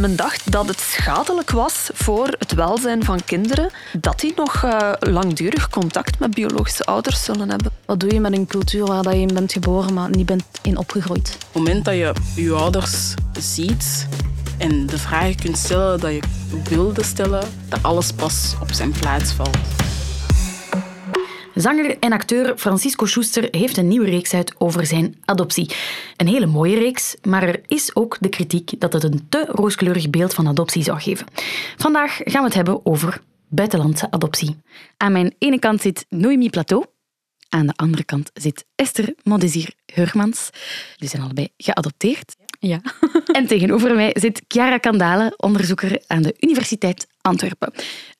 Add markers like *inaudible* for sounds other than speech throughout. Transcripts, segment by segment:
Men dacht dat het schadelijk was voor het welzijn van kinderen dat die nog uh, langdurig contact met biologische ouders zullen hebben. Wat doe je met een cultuur waar dat je in bent geboren, maar niet bent in opgegroeid? Op het moment dat je je ouders ziet en de vragen kunt stellen dat je wilde stellen, dat alles pas op zijn plaats valt. Zanger en acteur Francisco Schuster heeft een nieuwe reeks uit over zijn adoptie. Een hele mooie reeks, maar er is ook de kritiek dat het een te rooskleurig beeld van adoptie zou geven. Vandaag gaan we het hebben over buitenlandse adoptie. Aan mijn ene kant zit Noemi Plateau. Aan de andere kant zit Esther Mondesir Hurmans. Die zijn allebei geadopteerd. Ja. *laughs* en tegenover mij zit Chiara Kandale, onderzoeker aan de Universiteit Antwerpen.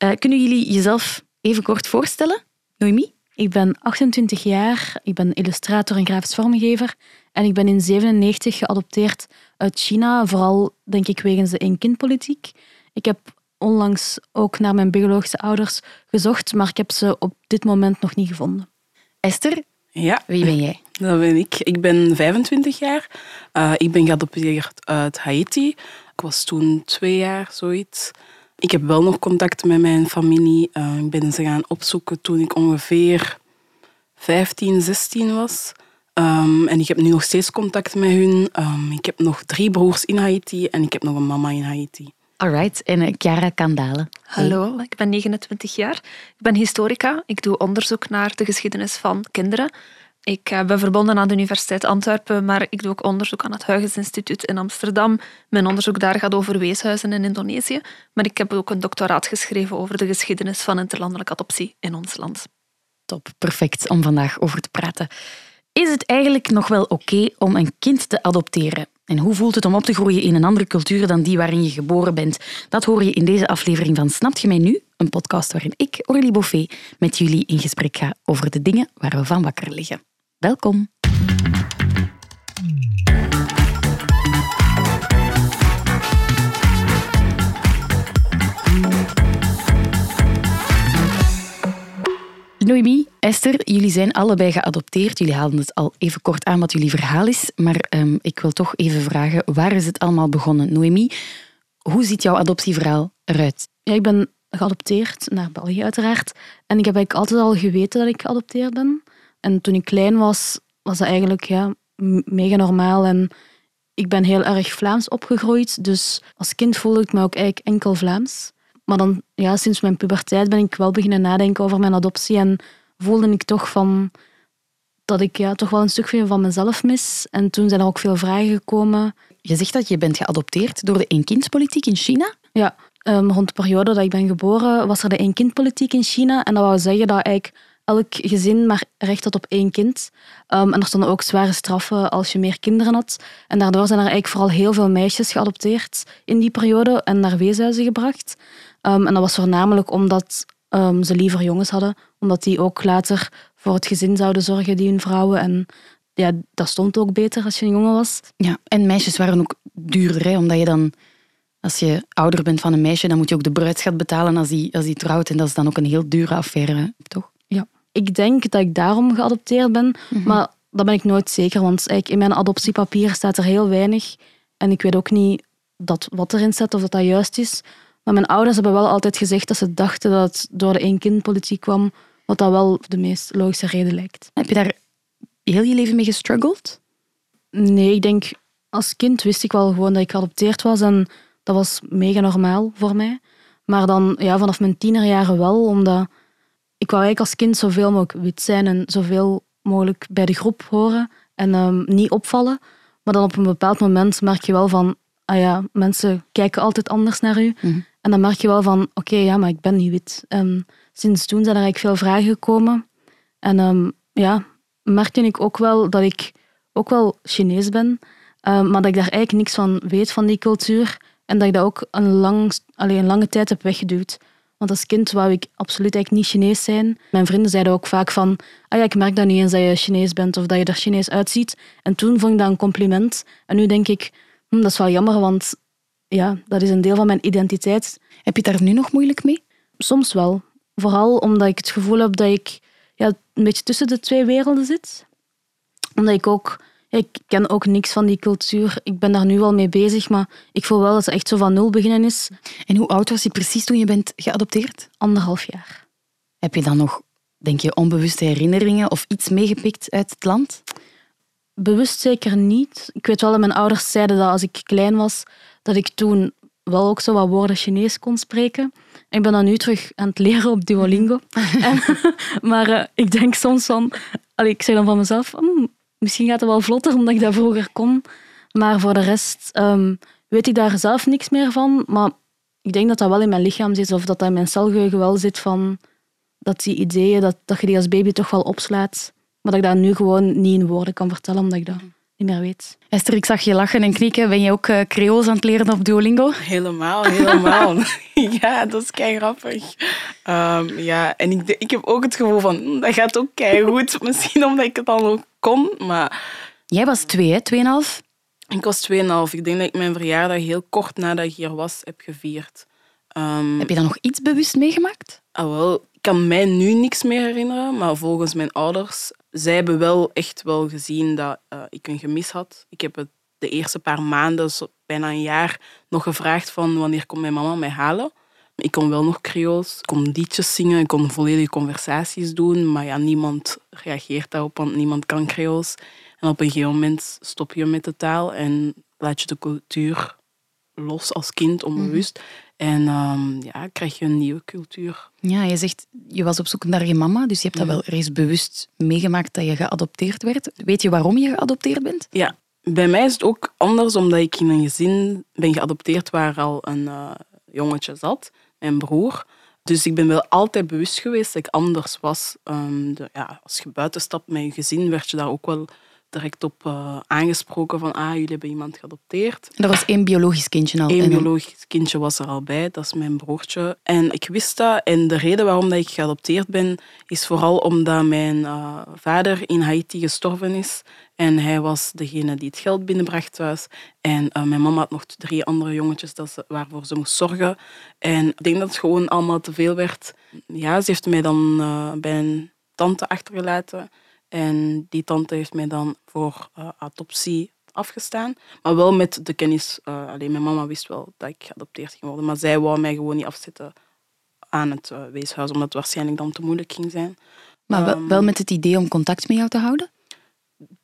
Uh, kunnen jullie jezelf even kort voorstellen? Noemi? Ik ben 28 jaar, ik ben illustrator en grafisch vormgever en ik ben in 97 geadopteerd uit China, vooral denk ik wegens de één-kindpolitiek. Ik heb onlangs ook naar mijn biologische ouders gezocht, maar ik heb ze op dit moment nog niet gevonden. Esther, ja. wie ben jij? *laughs* Dat ben ik. Ik ben 25 jaar. Uh, ik ben geadopteerd uit Haiti. Ik was toen twee jaar, zoiets. Ik heb wel nog contact met mijn familie. Uh, ik ben ze gaan opzoeken toen ik ongeveer 15, 16 was. Um, en ik heb nu nog steeds contact met hun. Um, ik heb nog drie broers in Haiti en ik heb nog een mama in Haiti. Alright, en uh, Chiara Kandale. Hallo, ik ben 29 jaar. Ik ben historica. Ik doe onderzoek naar de geschiedenis van kinderen. Ik eh, ben verbonden aan de Universiteit Antwerpen, maar ik doe ook onderzoek aan het Huygens Instituut in Amsterdam. Mijn onderzoek daar gaat over weeshuizen in Indonesië. Maar ik heb ook een doctoraat geschreven over de geschiedenis van interlandelijke adoptie in ons land. Top, perfect om vandaag over te praten. Is het eigenlijk nog wel oké om een kind te adopteren? En hoe voelt het om op te groeien in een andere cultuur dan die waarin je geboren bent? Dat hoor je in deze aflevering van Snapt je mij nu? Een podcast waarin ik, Orly Boffet, met jullie in gesprek ga over de dingen waar we van wakker liggen. Welkom. Noemi, Esther, jullie zijn allebei geadopteerd. Jullie haalden het al even kort aan wat jullie verhaal is. Maar um, ik wil toch even vragen, waar is het allemaal begonnen? Noemi, hoe ziet jouw adoptieverhaal eruit? Ja, ik ben geadopteerd naar België uiteraard. En ik heb eigenlijk altijd al geweten dat ik geadopteerd ben. En toen ik klein was, was dat eigenlijk ja, mega normaal. En ik ben heel erg Vlaams opgegroeid. Dus als kind voelde ik me ook eigenlijk enkel Vlaams. Maar dan, ja, sinds mijn puberteit ben ik wel beginnen nadenken over mijn adoptie. En voelde ik toch van dat ik ja, toch wel een stukje van mezelf mis. En toen zijn er ook veel vragen gekomen. Je zegt dat je bent geadopteerd door de eenkindspolitiek in China? Ja, um, rond de periode dat ik ben geboren was er de eenkindpolitiek in China. En dat wou zeggen dat eigenlijk elk gezin maar recht had op één kind. Um, en er stonden ook zware straffen als je meer kinderen had. En daardoor zijn er eigenlijk vooral heel veel meisjes geadopteerd in die periode en naar weeshuizen gebracht. Um, en dat was voornamelijk omdat um, ze liever jongens hadden, omdat die ook later voor het gezin zouden zorgen, die hun vrouwen. En ja, dat stond ook beter als je een jongen was. Ja, en meisjes waren ook duurder, omdat je dan als je ouder bent van een meisje, dan moet je ook de bruidschat betalen als die, als die trouwt. En dat is dan ook een heel dure affaire, toch? Ik denk dat ik daarom geadopteerd ben, mhm. maar dat ben ik nooit zeker. Want eigenlijk in mijn adoptiepapier staat er heel weinig. En ik weet ook niet dat wat erin staat of dat dat juist is. Maar mijn ouders hebben wel altijd gezegd dat ze dachten dat het door de één-kind-politiek kwam, wat dat wel de meest logische reden lijkt. Heb je daar heel je leven mee gestruggeld? Nee, ik denk, als kind wist ik wel gewoon dat ik geadopteerd was en dat was mega normaal voor mij. Maar dan ja, vanaf mijn tienerjaren wel, omdat ik wou eigenlijk als kind zoveel mogelijk wit zijn en zoveel mogelijk bij de groep horen en um, niet opvallen. Maar dan op een bepaald moment merk je wel van, ah ja, mensen kijken altijd anders naar u. Mhm. En dan merk je wel van, oké, ja, maar ik ben niet wit. En sinds toen zijn er eigenlijk veel vragen gekomen. En um, ja, merkte ik ook wel dat ik ook wel Chinees ben, um, maar dat ik daar eigenlijk niks van weet van die cultuur. En dat ik dat ook een, lang, alleen een lange tijd heb weggeduwd. Want als kind wou ik absoluut eigenlijk niet Chinees zijn. Mijn vrienden zeiden ook vaak van, ah ja, ik merk dat niet eens dat je Chinees bent of dat je er Chinees uitziet. En toen vond ik dat een compliment. En nu denk ik, hm, dat is wel jammer, want ja, dat is een deel van mijn identiteit. Heb je daar nu nog moeilijk mee? Soms wel. Vooral omdat ik het gevoel heb dat ik ja, een beetje tussen de twee werelden zit. Omdat ik ook Ik ken ook niks van die cultuur. Ik ben daar nu wel mee bezig, maar ik voel wel dat het echt zo van nul beginnen is. En hoe oud was je precies toen je bent geadopteerd? Anderhalf jaar. Heb je dan nog, denk je, onbewuste herinneringen of iets meegepikt uit het land? Bewust zeker niet. Ik weet wel dat mijn ouders zeiden dat als ik klein was, dat ik toen wel ook zo wat woorden Chinees kon spreken. Ik ben dan nu terug aan het leren op Duolingo. en, *laughs* *laughs* maar uh, ik denk soms van... Allee, ik zeg dan van mezelf, hm, misschien gaat het wel vlotter omdat ik dat vroeger kon. Maar voor de rest um, weet ik daar zelf niks meer van. Maar ik denk dat dat wel in mijn lichaam zit of dat dat in mijn celgeheugen wel zit van dat die ideeën, dat, dat je die als baby toch wel opslaat. Maar dat ik dat nu gewoon niet in woorden kan vertellen, omdat ik dat niet meer weet. Esther, ik zag je lachen en knikken. Ben je ook uh, Creools aan het leren op Duolingo? Helemaal, helemaal. *laughs* ja, dat is kei grappig. Um, ja, en ik, ik heb ook het gevoel van, hm, dat gaat ook kei goed. *laughs* Misschien omdat ik het dan ook kon, maar... Jij was twee, hè? Tweeënhalf? Ik was tweeënhalf. Ik denk dat ik mijn verjaardag heel kort nadat ik hier was heb gevierd. Um, heb je dan nog iets bewust meegemaakt? Ah, wel, ik kan mij nu niks meer herinneren, maar volgens mijn ouders, zij hebben wel echt wel gezien dat uh, ik een gemis had. Ik heb het de eerste paar maanden, bijna een jaar, nog gevraagd van wanneer komt mijn mama mij halen. Ik kon wel nog Creools, ik kon liedjes zingen, ik kon volledige conversaties doen, maar ja, niemand reageert daarop, want niemand kan Creools. En op een gegeven moment stop je met de taal en laat je de cultuur los als kind, onbewust. En um, ja, krijg je een nieuwe cultuur. Ja, je zegt, je was op zoek naar je mama, dus je hebt dat wel reeds bewust meegemaakt dat je geadopteerd werd. Weet je waarom je geadopteerd bent? Ja, bij mij is het ook anders, omdat ik in een gezin ben geadopteerd waar al een uh, jongetje zat, mijn broer. Dus ik ben wel altijd bewust geweest dat ik anders was. Um, de, ja, als je buiten stapt met je gezin, werd je daar ook wel direct op uh, aangesproken van ah, jullie hebben iemand geadopteerd. Er was één biologisch kindje al. Eén biologisch kindje was er al bij, dat is mijn broertje. En ik wist dat. En de reden waarom dat ik geadopteerd ben, is vooral omdat mijn uh, vader in Haiti gestorven is. En hij was degene die het geld binnenbracht thuis. En uh, mijn mama had nog drie andere jongetjes dat ze, waarvoor ze moest zorgen. En ik denk dat het gewoon allemaal te veel werd. Ja, ze heeft mij dan bij een tante achtergelaten. En die tante heeft mij dan voor uh, adoptie afgestaan. Maar wel met de kennis. Uh, alleen mijn mama wist wel dat ik geadopteerd ging worden. Maar zij wou mij gewoon niet afzetten aan het uh, weeshuis, omdat het waarschijnlijk dan te moeilijk ging zijn. Maar wel, um, wel met het idee om contact met jou te houden?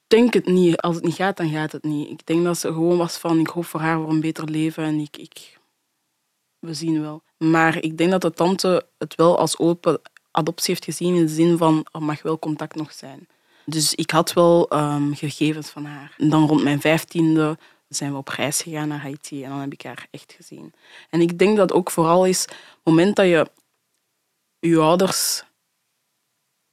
denk het niet. Als het niet gaat, dan gaat het niet. Ik denk dat ze gewoon was van, ik hoop voor haar voor een beter leven en ik, ik... We zien wel. Maar ik denk dat de tante het wel als open adoptie heeft gezien in de zin van, er mag wel contact nog zijn. Dus ik had wel um, gegevens van haar. En dan rond mijn vijftiende zijn we op reis gegaan naar Haiti en dan heb ik haar echt gezien. En ik denk dat ook vooral is, het moment dat je je ouders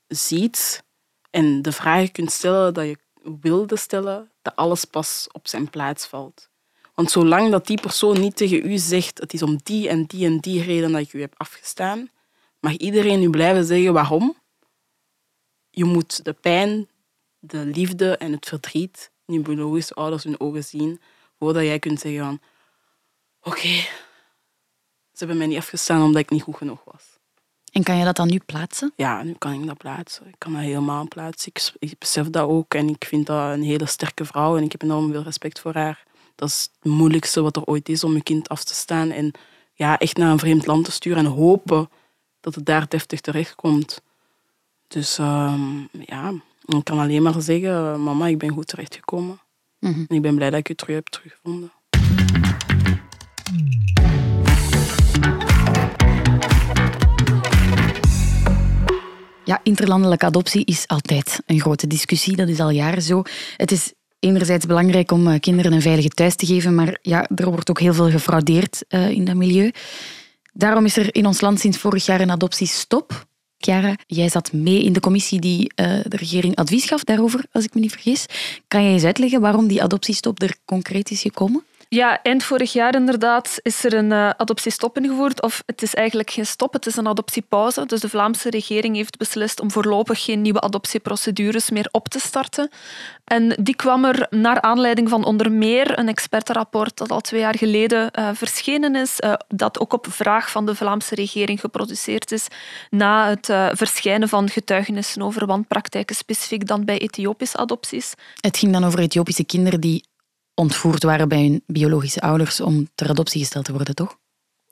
ziet en de vragen kunt stellen dat je wilde stellen, dat alles pas op zijn plaats valt. Want zolang dat die persoon niet tegen u zegt, het is om die en die en die reden dat ik u heb afgestaan, mag iedereen u blijven zeggen waarom je moet de pijn, de liefde en het verdriet in je biologische ouders hun ogen zien, voordat jij kunt zeggen van oké, okay, ze hebben mij niet afgestaan omdat ik niet goed genoeg was. En kan je dat dan nu plaatsen? Ja, nu kan ik dat plaatsen. Ik kan dat helemaal plaatsen. Ik, ik besef dat ook en ik vind dat een hele sterke vrouw en ik heb enorm veel respect voor haar. Dat is het moeilijkste wat er ooit is om je kind af te staan en ja, echt naar een vreemd land te sturen en hopen dat het daar deftig terechtkomt. Dus uh, ja, ik kan alleen maar zeggen, mama, ik ben goed terechtgekomen. Mm -hmm. En ik ben blij dat ik je terug heb teruggevonden. Ja, interlandelijke adoptie is altijd een grote discussie. Dat is al jaren zo. Het is enerzijds belangrijk om eh, kinderen een veilige thuis te geven, maar ja, er wordt ook heel veel gefraudeerd uh, in dat milieu. Daarom is er in ons land sinds vorig jaar een adoptiestop. Chiara, jij zat mee in de commissie die uh, de regering advies gaf daarover, als ik me niet vergis. Kan jij eens uitleggen waarom die adoptiestop er concreet is gekomen? Ja, eind vorig jaar inderdaad is er een uh, adoptiestop ingevoerd. Of het is eigenlijk geen stop, het is een adoptiepauze. Dus de Vlaamse regering heeft beslist om voorlopig geen nieuwe adoptieprocedures meer op te starten. En die kwam er naar aanleiding van onder meer een expertenrapport dat al twee jaar geleden uh, verschenen is, uh, dat ook op vraag van de Vlaamse regering geproduceerd is na het verschijnen van getuigenissen over wanpraktijken, specifiek dan bij Ethiopische adopties. Het ging dan over Ethiopische kinderen die ontvoerd waren bij hun biologische ouders om ter adoptie gesteld te worden, toch?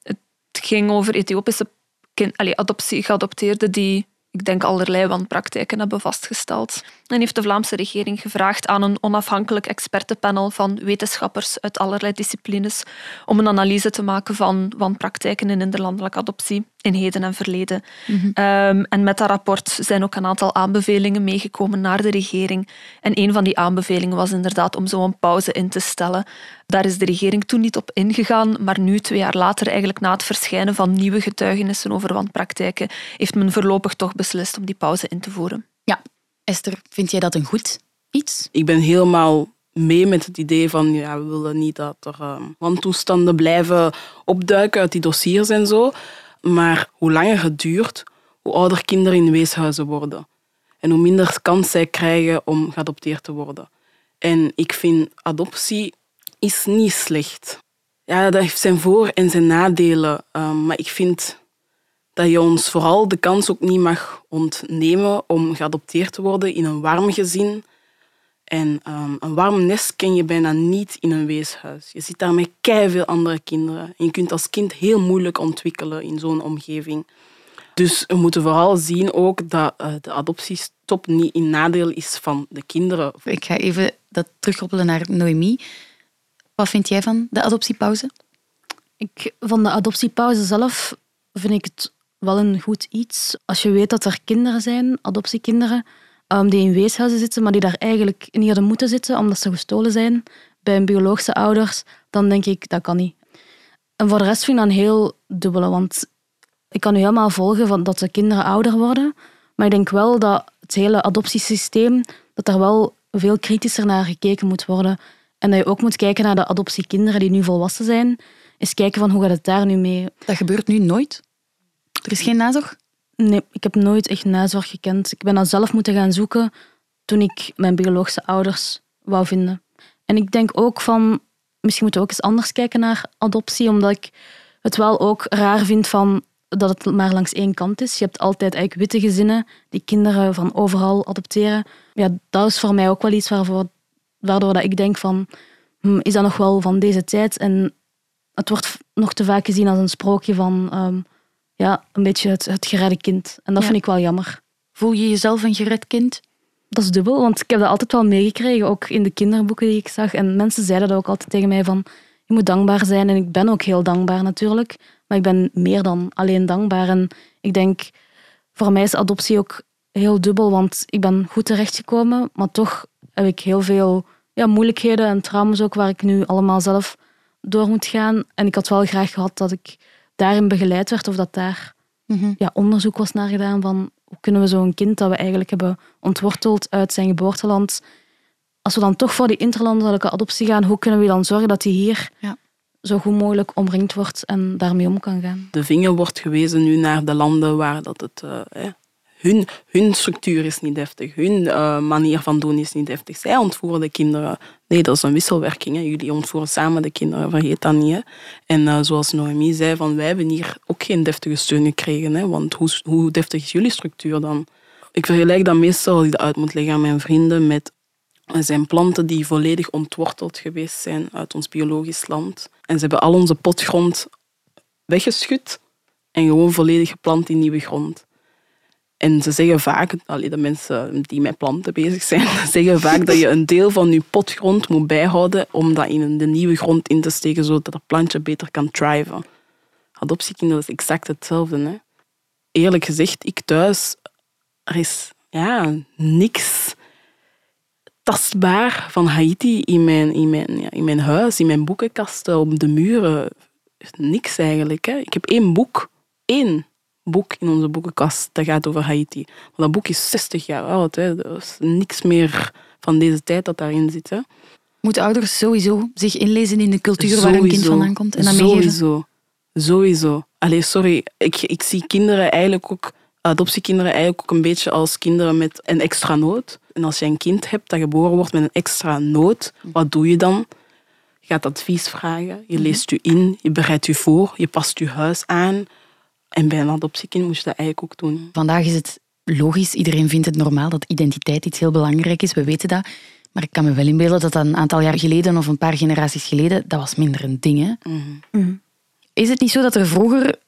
Het ging over Ethiopische kind, adoptie, geadopteerden die ik denk allerlei wanpraktijken hebben vastgesteld. En heeft de Vlaamse regering gevraagd aan een onafhankelijk expertenpanel van wetenschappers uit allerlei disciplines om een analyse te maken van wanpraktijken in interlandelijke adoptie in heden en verleden. Mhm. Ehm, en met dat rapport zijn ook een aantal aanbevelingen meegekomen naar de regering. En een van die aanbevelingen was inderdaad om zo'n pauze in te stellen. Daar is de regering toen niet op ingegaan, maar nu, twee jaar later, eigenlijk na het verschijnen van nieuwe getuigenissen over wanpraktijken, heeft men voorlopig toch beslist om die pauze in te voeren. Esther, vind jij dat een goed iets? Ik ben helemaal mee met het idee van ja, we willen niet dat er uh, wantoestanden blijven opduiken uit die dossiers en zo. Maar hoe langer het duurt, hoe ouder kinderen in weeshuizen worden. En hoe minder kans zij krijgen om geadopteerd te worden. En ik vind adoptie is niet slecht. Ja, dat heeft zijn voor- en zijn nadelen. Um, maar ik vind dat je ons vooral de kans ook niet mag ontnemen om geadopteerd te worden in een warm gezin. En um, een warm nest ken je bijna niet in een weeshuis. Je zit daar met veel andere kinderen. En je kunt als kind heel moeilijk ontwikkelen in zo'n omgeving. Dus we moeten vooral zien ook dat uh, de adoptiestop niet in nadeel is van de kinderen. Ik ga even dat terugkoppelen naar Noemi. Wat vind jij van de adoptiepauze? Ik, van de adoptiepauze zelf vind ik het wel een goed iets. Als je weet dat er kinderen zijn, adoptiekinderen, um, die in weeshuizen zitten, maar die daar eigenlijk niet hadden moeten zitten omdat ze gestolen zijn bij hun biologische ouders, dan denk ik, dat kan niet. En voor de rest vind ik dat een heel dubbele, want ik kan nu helemaal volgen van dat de kinderen ouder worden, maar ik denk wel dat het hele adoptiesysteem, dat er wel veel kritischer naar gekeken moet worden. En dat je ook moet kijken naar de adoptiekinderen die nu volwassen zijn. Eens kijken van hoe gaat het daar nu mee. Dat gebeurt nu nooit? Er is geen nazorg? Nee, ik heb nooit echt nazorg gekend. Ik ben dat zelf moeten gaan zoeken toen ik mijn biologische ouders wou vinden. En ik denk ook van, misschien moeten we ook eens anders kijken naar adoptie, omdat ik het wel ook raar vind van dat het maar langs één kant is. Je hebt altijd eigenlijk witte gezinnen die kinderen van overal adopteren. Ja, dat is voor mij ook wel iets waarvoor, waardoor dat ik denk van, hm, is dat nog wel van deze tijd? En het wordt nog te vaak gezien als een sprookje van ehm, ja, een beetje het, het geredde kind. En dat vind ik wel jammer. Voel je jezelf een gered kind? Dat is dubbel, want ik heb dat altijd wel meegekregen, ook in de kinderboeken die ik zag. En mensen zeiden dat ook altijd tegen mij van, je moet dankbaar zijn. En ik ben ook heel dankbaar natuurlijk, maar ik ben meer dan alleen dankbaar. En ik denk, voor mij is adoptie ook heel dubbel, want ik ben goed terechtgekomen, maar toch heb ik heel veel ja, moeilijkheden en trauma's ook waar ik nu allemaal zelf door moet gaan. En ik had wel graag gehad dat ik daarin begeleid werd of dat daar mhm. ja, onderzoek was naar gedaan van hoe kunnen we zo'n kind dat we eigenlijk hebben ontworteld uit zijn geboorteland, als we dan toch voor die interlandelijke adoptie gaan, hoe kunnen we dan zorgen dat hij hier ja. zo goed mogelijk omringd wordt en daarmee om kan gaan? De vinger wordt gewezen nu naar de landen waar dat het uh, hun, hun structuur is niet deftig, hun uh, manier van doen is niet deftig. Zij ontvoeren de kinderen. Nee, dat is een wisselwerking. Hè. Jullie ontvoeren samen de kinderen, vergeet dat niet. En uh, zoals Noemi zei, van, wij hebben hier ook geen deftige steun gekregen. Hè, want hoe, hoe deftig is jullie structuur dan? Ik vergelijk dat meestal, als ik dat uit moet leggen aan mijn vrienden, met zijn planten die volledig ontworteld geweest zijn uit ons biologisch land. En ze hebben al onze potgrond weggeschud en gewoon volledig geplant in nieuwe grond. En ze zeggen vaak, de mensen die met planten bezig zijn, *laughs* zeggen vaak dat je een deel van je potgrond moet bijhouden om dat in de nieuwe grond in te steken, zodat het plantje beter kan thriven. Adoptiekinderen is exact hetzelfde. Hè? Eerlijk gezegd, ik thuis, er is ja, niks tastbaar van Haiti in mijn, in mijn, ja, in mijn huis, in mijn boekenkasten, op de muren. Niks eigenlijk. Hè. Ik heb één boek. één boek in onze boekenkast dat gaat over Haiti. Maar dat boek is 60 jaar oud. Hè. Er is niks meer van deze tijd dat daarin zit. Hè. Moeten ouders sowieso zich inlezen in de cultuur waar een kind vandaan komt en dat meegeven? Sowieso. Sowieso. Allee, sorry. Ik, ik zie kinderen eigenlijk ook, adoptiekinderen eigenlijk ook een beetje als kinderen met een extra nood. En als je een kind hebt dat geboren wordt met een extra nood, wat doe je dan? Je gaat advies vragen, je leest je in, je bereidt je voor, je past je huis aan. En bij een adoptiekind moet je dat eigenlijk ook doen. Vandaag is het logisch, iedereen vindt het normaal dat identiteit iets heel belangrijk is, we weten dat. Maar ik kan me wel inbeelden dat dat een aantal jaar geleden of een paar generaties geleden, dat was minder een ding. Hè? Mhm. Is het niet zo dat er vroeger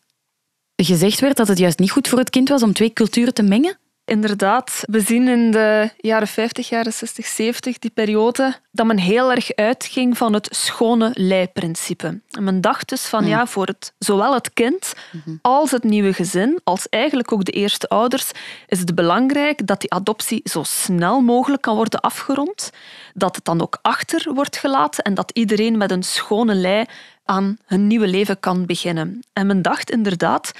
gezegd werd dat het juist niet goed voor het kind was om twee culturen te mengen? Inderdaad, we zien in de jaren 50, jaren 60, 70, die periode, dat men heel erg uitging van het schone lei-principe. En men dacht dus van ja, voor het, zowel het kind als het nieuwe gezin, als eigenlijk ook de eerste ouders, is het belangrijk dat die adoptie zo snel mogelijk kan worden afgerond, dat het dan ook achter wordt gelaten en dat iedereen met een schone lei aan hun nieuwe leven kan beginnen. En men dacht inderdaad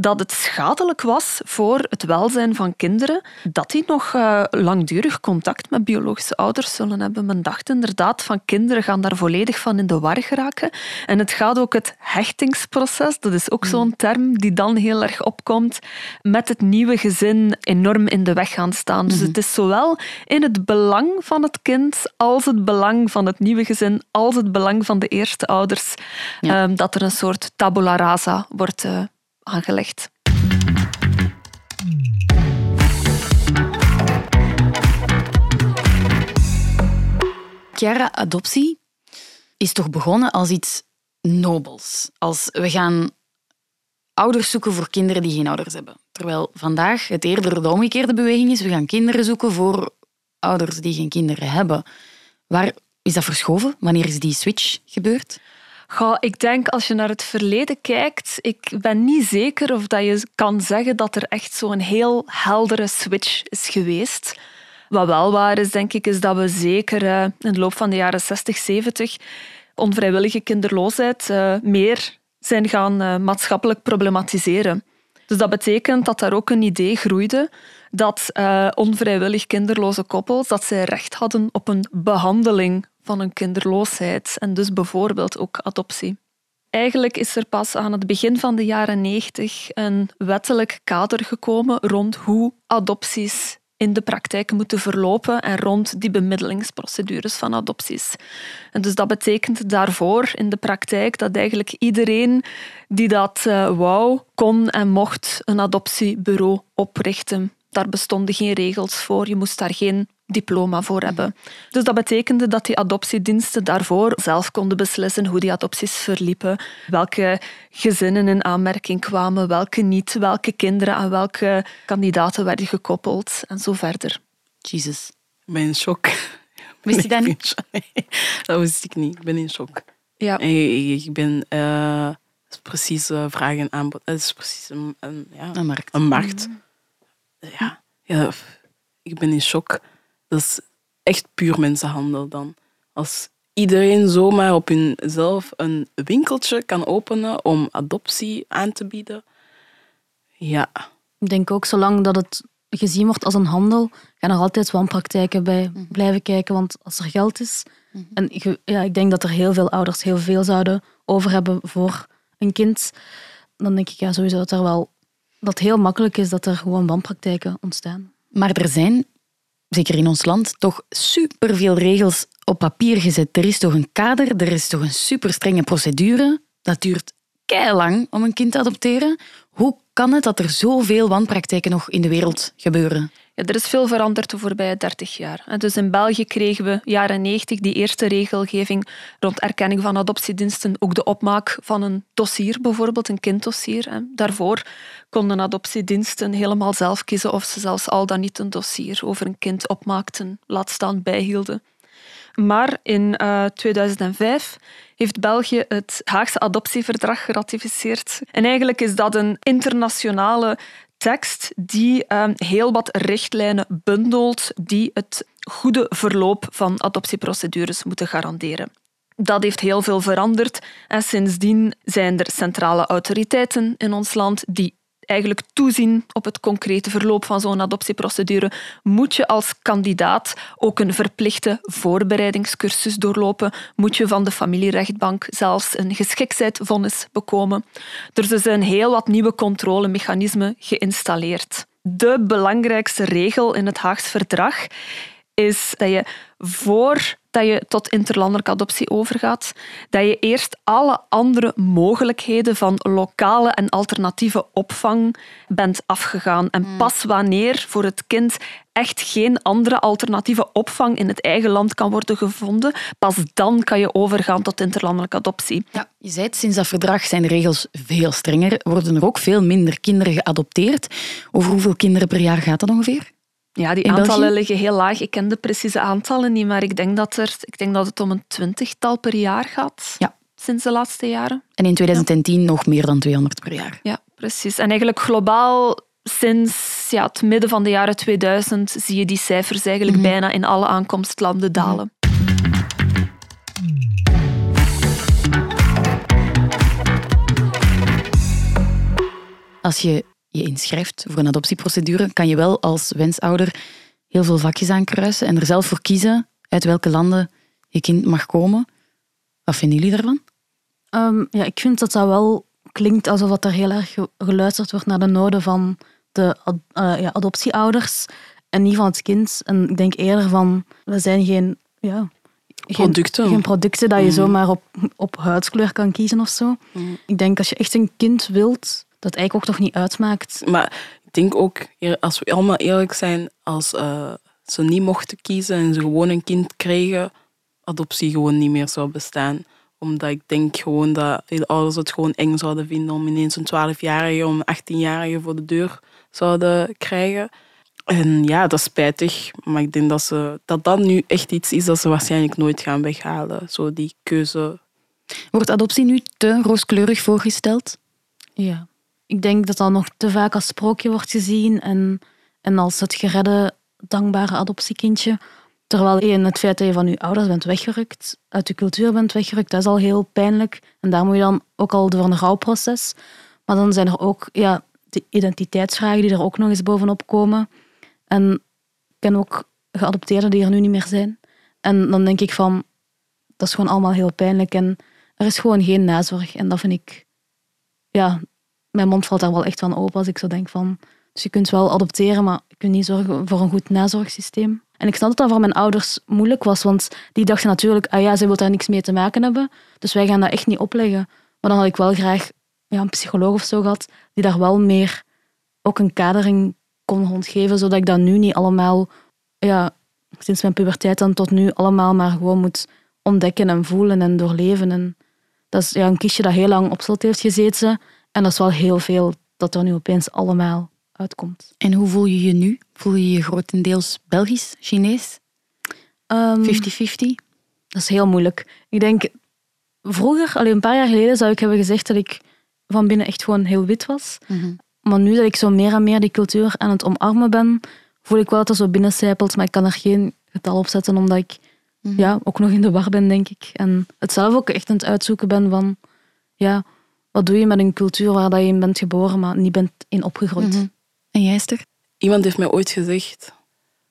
dat het schadelijk was voor het welzijn van kinderen, dat die nog eh, langdurig contact met biologische ouders zullen hebben. Men dacht inderdaad van kinderen gaan daar volledig van in de war geraken. En het gaat ook het hechtingsproces, dat is ook zo'n term die dan heel erg opkomt, met het nieuwe gezin enorm in de weg gaan staan. Dus het is zowel in het belang van het kind als het belang van het nieuwe gezin, als het belang van de eerste ouders, Ja. ehm, dat er een soort tabula rasa wordt eh, aangelegd. Chiara, adoptie is toch begonnen als iets nobels. Als we gaan ouders zoeken voor kinderen die geen ouders hebben. Terwijl vandaag het eerder de omgekeerde beweging is. We gaan kinderen zoeken voor ouders die geen kinderen hebben. Waar is dat verschoven? Wanneer is die switch gebeurd? Goh, ik denk als je naar het verleden kijkt, ik ben niet zeker of dat je kan zeggen dat er echt zo'n heel heldere switch is geweest. Wat wel waar is, denk ik, is dat we zeker eh, in de loop van de jaren 60, 70 onvrijwillige kinderloosheid eh, meer zijn gaan eh, maatschappelijk problematiseren. Dus dat betekent dat daar ook een idee groeide dat eh, onvrijwillig kinderloze koppels dat zij recht hadden op een behandeling van hun kinderloosheid en dus bijvoorbeeld ook adoptie. Eigenlijk is er pas aan het begin van de jaren 90 een wettelijk kader gekomen rond hoe adopties in de praktijk moeten verlopen en rond die bemiddelingsprocedures van adopties. En dus dat betekent daarvoor in de praktijk dat eigenlijk iedereen die dat eh, wou, kon en mocht een adoptiebureau oprichten. Daar bestonden geen regels voor, je moest daar geen diploma voor hebben. Dus dat betekende dat die adoptiediensten daarvoor zelf konden beslissen hoe die adopties verliepen, welke gezinnen in aanmerking kwamen, welke niet, welke kinderen aan welke kandidaten werden gekoppeld en zo verder. Jesus. Ik ben in shock. Wist je *laughs* dat shock. *laughs* Dat wist ik niet. Ik ben in shock. Ja. Ik, ben... eh, het is precies uh, vraag en aanbod. Het is precies een, een, ja, Een markt. een markt. Ja, ja, ik ben in shock. Dat is echt puur mensenhandel dan. Als iedereen zomaar op hunzelf een winkeltje kan openen om adoptie aan te bieden. Ja, Ik denk ook, zolang dat het gezien wordt als een handel, gaan er altijd wanpraktijken bij blijven kijken. Want als er geld is... En ik, ja, ik denk dat er heel veel ouders heel veel zouden over hebben voor een kind. Dan denk ik ja, sowieso dat er wel... Dat heel makkelijk is dat er gewoon wanpraktijken ontstaan. Maar er zijn, zeker in ons land, toch superveel regels op papier gezet. Er is toch een kader, er is toch een super strenge procedure. Dat duurt lang om een kind te adopteren. Hoe kan het dat er zoveel wanpraktijken nog in de wereld gebeuren? Er is veel veranderd de voorbije 30 jaar. Dus in België kregen we jaren 90 die eerste regelgeving rond erkenning van adoptiediensten, ook de opmaak van een dossier, bijvoorbeeld een kinddossier. Daarvoor konden adoptiediensten helemaal zelf kiezen of ze zelfs al dan niet een dossier over een kind opmaakten, laat staan bijhielden. Maar in eh, 2005 heeft België het Haagse adoptieverdrag geratificeerd. En eigenlijk is dat een internationale tekst die eh, heel wat richtlijnen bundelt die het goede verloop van adoptieprocedures moeten garanderen. Dat heeft heel veel veranderd en sindsdien zijn er centrale autoriteiten in ons land die eigenlijk toezien op het concrete verloop van zo'n adoptieprocedure, moet je als kandidaat ook een verplichte voorbereidingscursus doorlopen, moet je van de familierechtbank zelfs een geschiktheidsvonnis bekomen. Er zijn dus heel wat nieuwe controlemechanismen geïnstalleerd. De belangrijkste regel in het Haags Verdrag is dat je voor dat je tot interlandelijke adoptie overgaat, dat je eerst alle andere mogelijkheden van lokale en alternatieve opvang bent afgegaan. En hmm. pas wanneer voor het kind echt geen andere alternatieve opvang in het eigen land kan worden gevonden, pas dan kan je overgaan tot interlandelijke adoptie. Ja, je zei het, sinds dat verdrag zijn de regels veel strenger. Worden er ook veel minder kinderen geadopteerd. Over hoeveel kinderen per jaar gaat dat ongeveer? Ja, die aantallen liggen heel laag. Ik ken de precieze aantallen niet, maar ik denk dat, er, ik denk dat het om een twintigtal per jaar gaat. Ja. Sinds de laatste jaren. En in 2010 nog meer dan 200 per jaar. Ja, precies. En eigenlijk globaal sinds ja, het midden van de jaren 2000 zie je die cijfers eigenlijk mhm. bijna in alle aankomstlanden dalen. Als je je inschrijft voor een adoptieprocedure, kan je wel als wensouder heel veel vakjes aankruisen en er zelf voor kiezen uit welke landen je kind mag komen. Wat vinden jullie daarvan? Um, ja, ik vind dat dat wel klinkt alsof er heel erg geluisterd wordt naar de noden van de uh, ja, adoptieouders en niet van het kind. En ik denk eerder van, we zijn geen, ja, producten. Geen, producten dat je mm. zomaar op, op huidskleur kan kiezen of zo. Mm. Ik denk als je echt een kind wilt, dat eigenlijk ook toch niet uitmaakt. Maar ik denk ook, als we allemaal eerlijk zijn, als uh, ze niet mochten kiezen en ze gewoon een kind kregen, adoptie gewoon niet meer zou bestaan. Omdat ik denk gewoon dat veel ouders het gewoon eng zouden vinden om ineens een 12-jarige of een 18-jarige voor de deur zouden krijgen. En ja, dat is spijtig. Maar ik denk dat, ze, dat dat nu echt iets is dat ze waarschijnlijk nooit gaan weghalen. Zo die keuze. Wordt adoptie nu te rooskleurig voorgesteld? Ja ik denk dat dat nog te vaak als sprookje wordt gezien en, en als het geredde, dankbare adoptiekindje. Terwijl in het feit dat je van je ouders bent weggerukt, uit je cultuur bent weggerukt, dat is al heel pijnlijk. En daar moet je dan ook al door een rouwproces. Maar dan zijn er ook ja, de identiteitsvragen die er ook nog eens bovenop komen. En ik ken ook geadopteerden die er nu niet meer zijn. En dan denk ik van, dat is gewoon allemaal heel pijnlijk. En er is gewoon geen nazorg. En dat vind ik, ja, mijn mond valt daar wel echt van open als ik zo denk van... Dus je kunt wel adopteren, maar je kunt niet zorgen voor een goed nazorgsysteem. En ik snap dat dat voor mijn ouders moeilijk was, want die dachten natuurlijk, ah ja, zij wil daar niks mee te maken hebben, dus wij gaan dat echt niet opleggen. Maar dan had ik wel graag ja, een psycholoog of zo gehad, die daar wel meer ook een kadering kon rondgeven, zodat ik dat nu niet allemaal, ja, sinds mijn puberteit dan tot nu, allemaal maar gewoon moet ontdekken en voelen en doorleven. En dat is ja, een kistje dat heel lang op slot heeft gezeten en dat is wel heel veel dat er nu opeens allemaal uitkomt. En hoe voel je je nu? Voel je je grotendeels Belgisch, Chinees? 50-50? Ehm, dat is heel moeilijk. Ik denk, vroeger, alleen een paar jaar geleden, zou ik hebben gezegd dat ik van binnen echt gewoon heel wit was. Mhm. Maar nu dat ik zo meer en meer die cultuur aan het omarmen ben, voel ik wel dat er zo binnencijpelt, maar ik kan er geen getal op zetten, omdat ik mhm. ja, ook nog in de war ben, denk ik. En het zelf ook echt aan het uitzoeken ben van, ja, wat doe je met een cultuur waar dat je in bent geboren, maar niet bent in opgegroeid? Mhm. En jij, Esther? Iemand heeft mij ooit gezegd,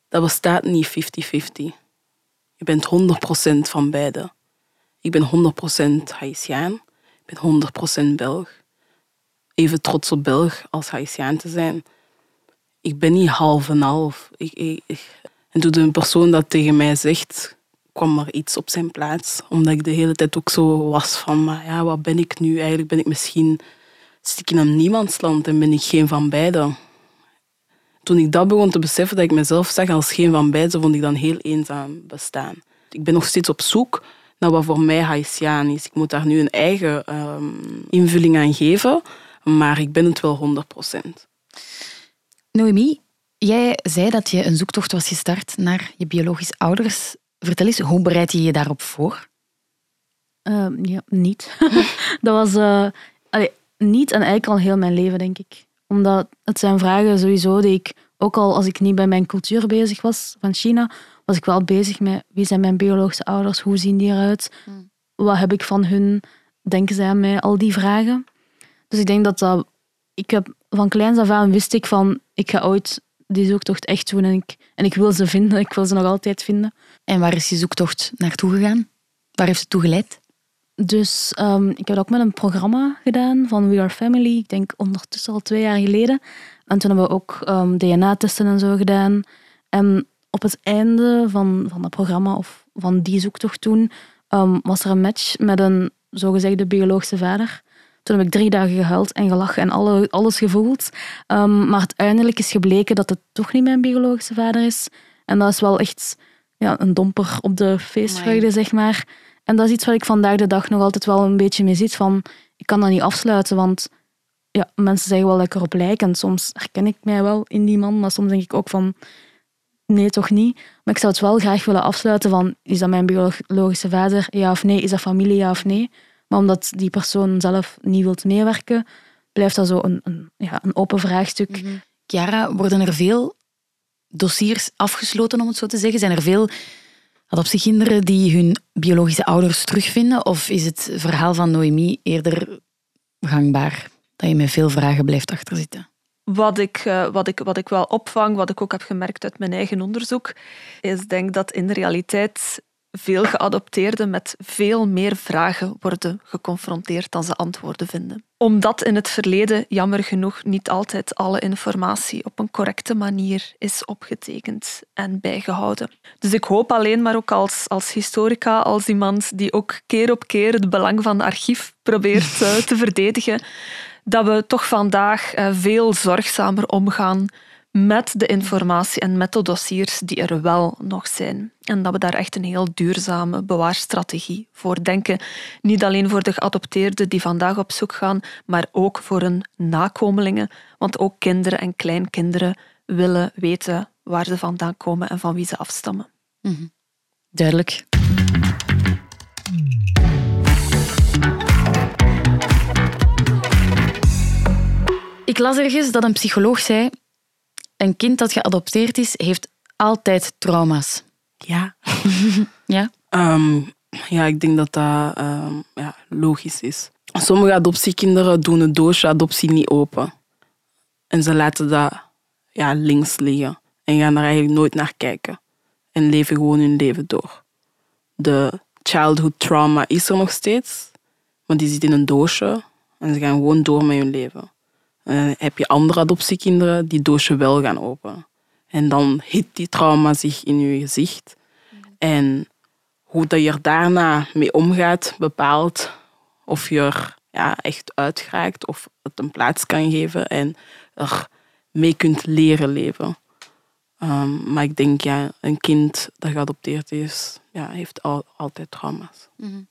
dat bestaat niet 50-50. Je bent 100% van beide. Ik ben 100% Haitiaan. Ik ben 100% Belg. Even trots op Belg als Haitiaan te zijn. Ik ben niet half en half. Ik, ik, en toen een persoon dat tegen mij zegt, kwam er iets op zijn plaats. Omdat ik de hele tijd ook zo was van, maar ja, wat ben ik nu? Eigenlijk ben ik misschien, in een niemandsland en ben ik geen van beiden. Toen ik dat begon te beseffen, dat ik mezelf zag als geen van beiden, vond ik dan heel eenzaam bestaan. Ik ben nog steeds op zoek naar wat voor mij Haitiaan is. Ik moet daar nu een eigen ehm, invulling aan geven, maar ik ben het wel 100 procent. Noemi, jij zei dat je een zoektocht was gestart naar je biologische ouders. Vertel eens, hoe bereid je je daarop voor? Ehm, ja, niet. *laughs* dat was uh, niet en eigenlijk al heel mijn leven, denk ik. Omdat het zijn vragen sowieso die ik, ook al als ik niet bij mijn cultuur bezig was van China, was ik wel bezig met wie zijn mijn biologische ouders, hoe zien die eruit, hmm. wat heb ik van hun, denken zij aan mij, al die vragen. Dus ik denk dat dat, ik heb van kleins af aan wist ik van, ik ga ooit die zoektocht echt doen en ik, en ik wil ze vinden. Ik wil ze nog altijd vinden. En waar is die zoektocht naartoe gegaan? Waar heeft het toe geleid? Dus um, ik heb dat ook met een programma gedaan van We Are Family. Ik denk ondertussen al twee jaar geleden. En toen hebben we ook um, DNA-testen en zo gedaan. En op het einde van, van dat programma, of van die zoektocht toen, um, was er een match met een zogezegde biologische vader. Toen heb ik drie dagen gehuild en gelachen en alle, alles gevoeld. Um, maar uiteindelijk is gebleken dat het toch niet mijn biologische vader is. En dat is wel echt ja, een domper op de feestvreugde, zeg maar. En dat is iets wat ik vandaag de dag nog altijd wel een beetje mee zit. Van, ik kan dat niet afsluiten, want ja, mensen zeggen wel lekker op lijken. Soms herken ik mij wel in die man, maar soms denk ik ook van nee, toch niet. Maar ik zou het wel graag willen afsluiten van is dat mijn biologische vader, ja of nee? Is dat familie, ja of nee? Maar omdat die persoon zelf niet wilt meewerken, blijft dat zo een, een, ja, een open vraagstuk. Mm Chiara, worden er veel dossiers afgesloten, om het zo te zeggen? Zijn er veel adoptiekinderen die hun biologische ouders terugvinden? Of is het verhaal van Noemi eerder gangbaar? Dat je met veel vragen blijft achterzitten? Wat ik, eh, wat, ik, wat ik wel opvang, wat ik ook heb gemerkt uit mijn eigen onderzoek, is denk dat in de realiteit veel geadopteerden met veel meer vragen worden geconfronteerd dan ze antwoorden vinden. Omdat in het verleden jammer genoeg niet altijd alle informatie op een correcte manier is opgetekend en bijgehouden. Dus ik hoop alleen maar ook als, als historica, als iemand die ook keer op keer het belang van archief probeert eh, te verdedigen, dat we toch vandaag eh, veel zorgzamer omgaan met de informatie en met de dossiers die er wel nog zijn. En dat we daar echt een heel duurzame bewaarstrategie voor denken. Niet alleen voor de geadopteerden die vandaag op zoek gaan, maar ook voor hun nakomelingen. Want ook kinderen en kleinkinderen willen weten waar ze vandaan komen en van wie ze afstammen. Mhm. Duidelijk. Ik las ergens dat een psycholoog zei: een kind dat geadopteerd is, heeft altijd trauma's. Ja. *laughs* ja? Ehm, ja, ik denk dat dat ehm, ja, logisch is. Sommige adoptiekinderen doen het doosje adoptie niet open. En ze laten dat ja, links liggen. En gaan er eigenlijk nooit naar kijken. En leven gewoon hun leven door. De childhood trauma is er nog steeds. Maar die zit in een doosje. En ze gaan gewoon door met hun leven. Uh, heb je andere adoptiekinderen die doosje wel gaan openen. En dan hit die trauma zich in je gezicht. En hoe dat je daarna mee omgaat, bepaalt of je er ja, echt uitgeraakt of het een plaats kan geven en er mee kunt leren leven. Um, maar ik denk, ja, een kind dat geadopteerd is, ja, heeft al, altijd trauma's. Mhm.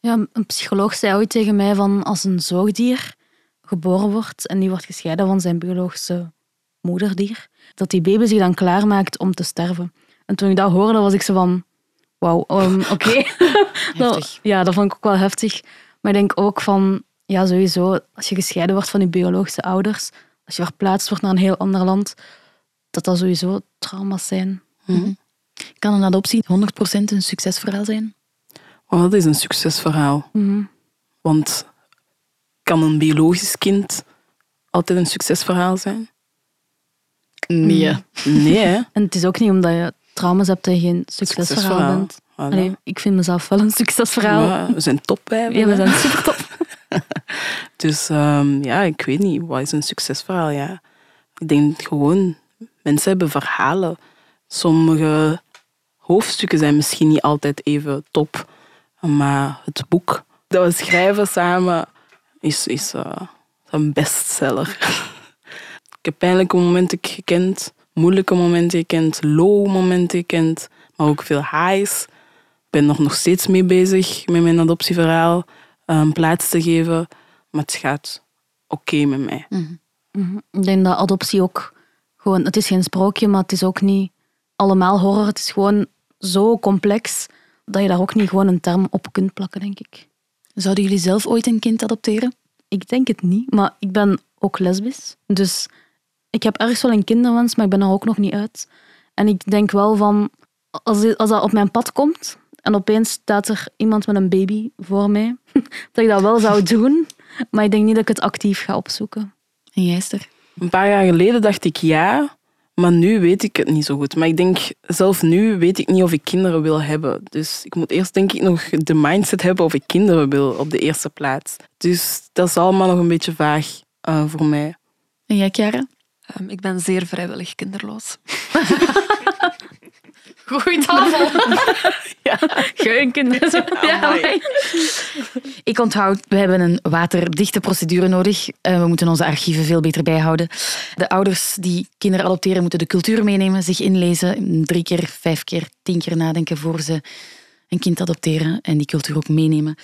Ja, een psycholoog zei ooit tegen mij van als een zoogdier geboren wordt en die wordt gescheiden van zijn biologische moederdier, dat die baby zich dan klaarmaakt om te sterven. En toen ik dat hoorde, was ik zo van, wauw, um, *laughs* oké. ja, dat vond ik ook wel heftig. Maar ik denk ook van, ja, sowieso, als je gescheiden wordt van je biologische ouders, als je verplaatst wordt naar een heel ander land, dat dat sowieso trauma's zijn. Mhm. Kan een adoptie 100% een succesverhaal zijn? Oh, dat is een succesverhaal. Mhm. Want kan een biologisch kind altijd een succesverhaal zijn? Nee. Nee, hè? *laughs* En het is ook niet omdat je trauma's hebt dat je geen succesverhaal, bent. Voilà. ik vind mezelf wel een succesverhaal. Ja, we zijn top bij. Ja, we zijn super top. *laughs* dus um, ja, ik weet niet, wat is een succesverhaal? Ja. Ik denk gewoon, mensen hebben verhalen. Sommige hoofdstukken zijn misschien niet altijd even top, maar het boek dat we schrijven samen is, is een bestseller. *laughs* ik heb pijnlijke momenten gekend, moeilijke momenten gekend, low momenten gekend, maar ook veel highs. Ik ben er nog steeds mee bezig met mijn adoptieverhaal, een eh, plaats te geven, maar het gaat oké met mij. Mm -hmm. Ik denk dat adoptie ook gewoon, het is geen sprookje, maar het is ook niet allemaal horror. Het is gewoon zo complex dat je daar ook niet gewoon een term op kunt plakken, denk ik. Zouden jullie zelf ooit een kind adopteren? Ik denk het niet, maar ik ben ook lesbisch. Dus ik heb ergens wel een kinderwens, maar ik ben er ook nog niet uit. En ik denk wel van, als, als dat op mijn pad komt en opeens staat er iemand met een baby voor mij, *laughs* dat ik dat wel zou doen. Maar ik denk niet dat ik het actief ga opzoeken. En jij, Esther? Een paar jaar geleden dacht ik ja, maar nu weet ik het niet zo goed. Maar ik denk, zelf nu weet ik niet of ik kinderen wil hebben. Dus ik moet eerst denk ik nog de mindset hebben of ik kinderen wil op de eerste plaats. Dus dat is allemaal nog een beetje vaag uh, voor mij. En jij, Chiara? Um, ik ben zeer vrijwillig kinderloos. *laughs* Goeie tafel. *laughs* ja. Kinderen. *laughs* Ja, *laughs* ik onthoud, we hebben een waterdichte procedure nodig. Uh, we moeten onze archieven veel beter bijhouden. De ouders die kinderen adopteren moeten de cultuur meenemen, zich inlezen, drie keer, vijf keer, tien keer nadenken voor ze een kind adopteren en die cultuur ook meenemen.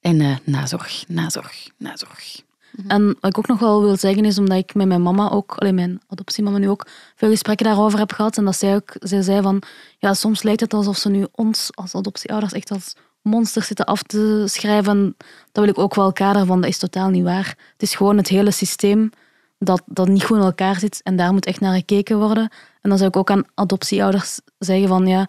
En uh, nazorg, nazorg, nazorg. Mhm. En wat ik ook nog wel wil zeggen is, omdat ik met mijn mama ook, alleen mijn adoptiemama nu ook, veel gesprekken daarover heb gehad. En dat zij ook, zij zei van, ja, soms lijkt het alsof ze nu ons als adoptieouders echt als monsters zitten af te schrijven. Dat wil ik ook wel kaderen van, dat is totaal niet waar. Het is gewoon het hele systeem dat, dat niet goed in elkaar zit en daar moet echt naar gekeken worden. En dan zou ik ook aan adoptieouders zeggen van, ja,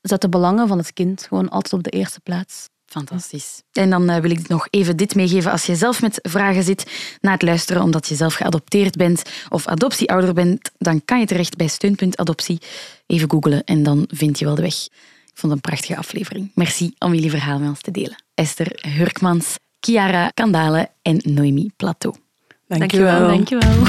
zet de belangen van het kind gewoon altijd op de eerste plaats. Fantastisch. En dan uh, wil ik nog even dit meegeven. Als je zelf met vragen zit na het luisteren omdat je zelf geadopteerd bent of adoptieouder bent, dan kan je terecht bij Steunpunt Adoptie. Even googelen en dan vind je wel de weg. Ik vond het een prachtige aflevering. Merci om jullie verhaal met ons te delen. Esther Hurkmans, Chiara Kandale en Noemi Plateau. Dank je wel. Dank je wel.